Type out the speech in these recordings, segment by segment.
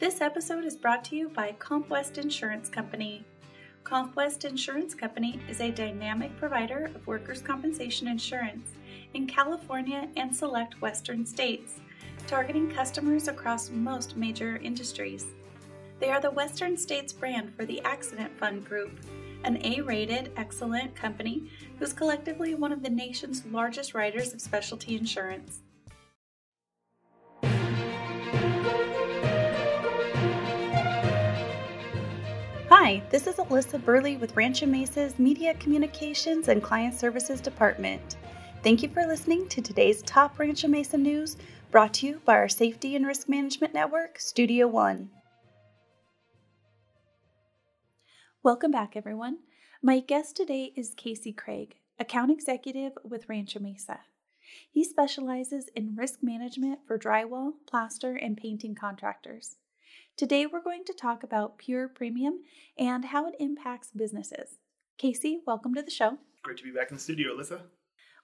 This episode is brought to you by CompWest Insurance Company. CompWest Insurance Company is a dynamic provider of workers' compensation insurance in California and select western states, targeting customers across most major industries. They are the Western States brand for the Accident Fund Group, an A rated, excellent company who's collectively one of the nation's largest writers of specialty insurance. Hi, this is Alyssa Burley with Rancho Mesa's Media Communications and Client Services Department. Thank you for listening to today's top Rancho Mesa news brought to you by our Safety and Risk Management Network, Studio One. Welcome back, everyone. My guest today is Casey Craig, account executive with Rancho Mesa. He specializes in risk management for drywall, plaster, and painting contractors. Today, we're going to talk about Pure Premium and how it impacts businesses. Casey, welcome to the show. Great to be back in the studio, Alyssa.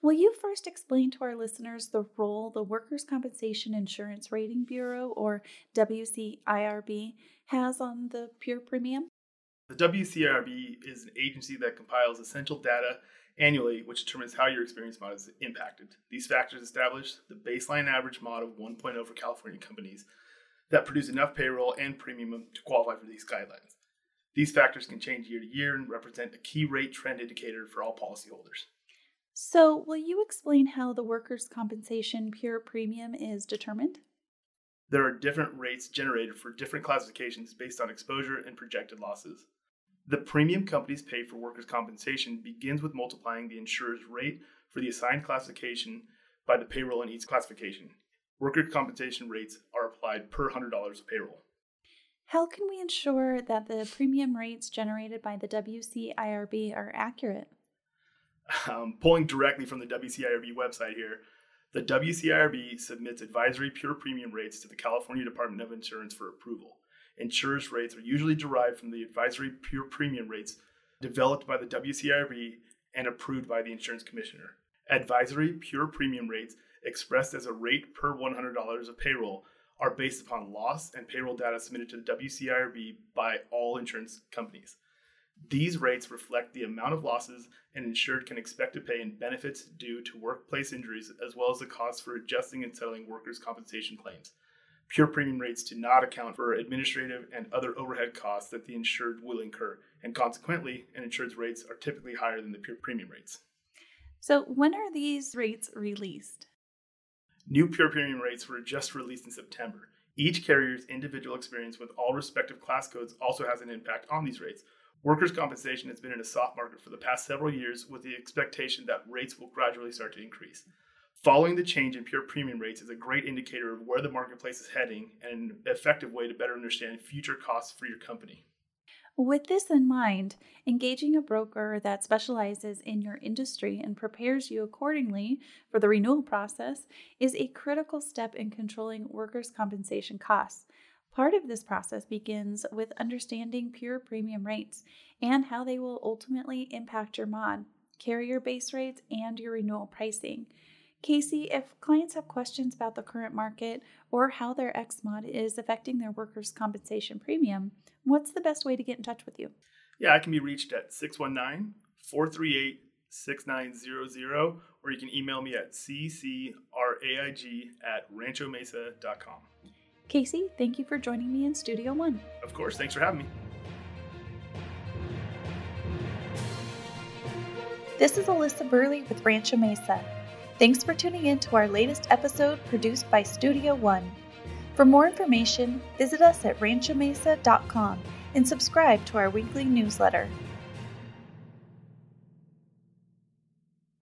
Will you first explain to our listeners the role the Workers' Compensation Insurance Rating Bureau, or WCIRB, has on the Pure Premium? The WCIRB is an agency that compiles essential data annually which determines how your experience mod is impacted. These factors establish the baseline average mod of 1.0 for California companies that produce enough payroll and premium to qualify for these guidelines. These factors can change year to year and represent a key rate trend indicator for all policyholders. So, will you explain how the workers' compensation pure premium is determined? There are different rates generated for different classifications based on exposure and projected losses. The premium companies pay for workers' compensation begins with multiplying the insurer's rate for the assigned classification by the payroll in each classification. Workers' compensation rates are applied per $100 of payroll. How can we ensure that the premium rates generated by the WCIRB are accurate? Um, pulling directly from the WCIRB website here, the WCIRB submits advisory pure premium rates to the California Department of Insurance for approval insurers' rates are usually derived from the advisory pure premium rates developed by the WCIRB and approved by the insurance commissioner. Advisory pure premium rates, expressed as a rate per $100 of payroll, are based upon loss and payroll data submitted to the WCIRB by all insurance companies. These rates reflect the amount of losses an insured can expect to pay in benefits due to workplace injuries, as well as the costs for adjusting and settling workers' compensation claims pure premium rates do not account for administrative and other overhead costs that the insured will incur, and consequently, an insured's rates are typically higher than the pure premium rates. So, when are these rates released? New pure premium rates were just released in September. Each carrier's individual experience with all respective class codes also has an impact on these rates. Workers' compensation has been in a soft market for the past several years with the expectation that rates will gradually start to increase. Following the change in pure premium rates is a great indicator of where the marketplace is heading and an effective way to better understand future costs for your company. With this in mind, engaging a broker that specializes in your industry and prepares you accordingly for the renewal process is a critical step in controlling workers' compensation costs. Part of this process begins with understanding pure premium rates and how they will ultimately impact your mod, carrier base rates, and your renewal pricing. Casey, if clients have questions about the current market or how their XMOD is affecting their workers' compensation premium, what's the best way to get in touch with you? Yeah, I can be reached at 619 438 6900, or you can email me at ccraig at ranchomesa.com. Casey, thank you for joining me in Studio One. Of course, thanks for having me. This is Alyssa Burley with Rancho Mesa. Thanks for tuning in to our latest episode produced by Studio One. For more information, visit us at ranchomesa.com and subscribe to our weekly newsletter.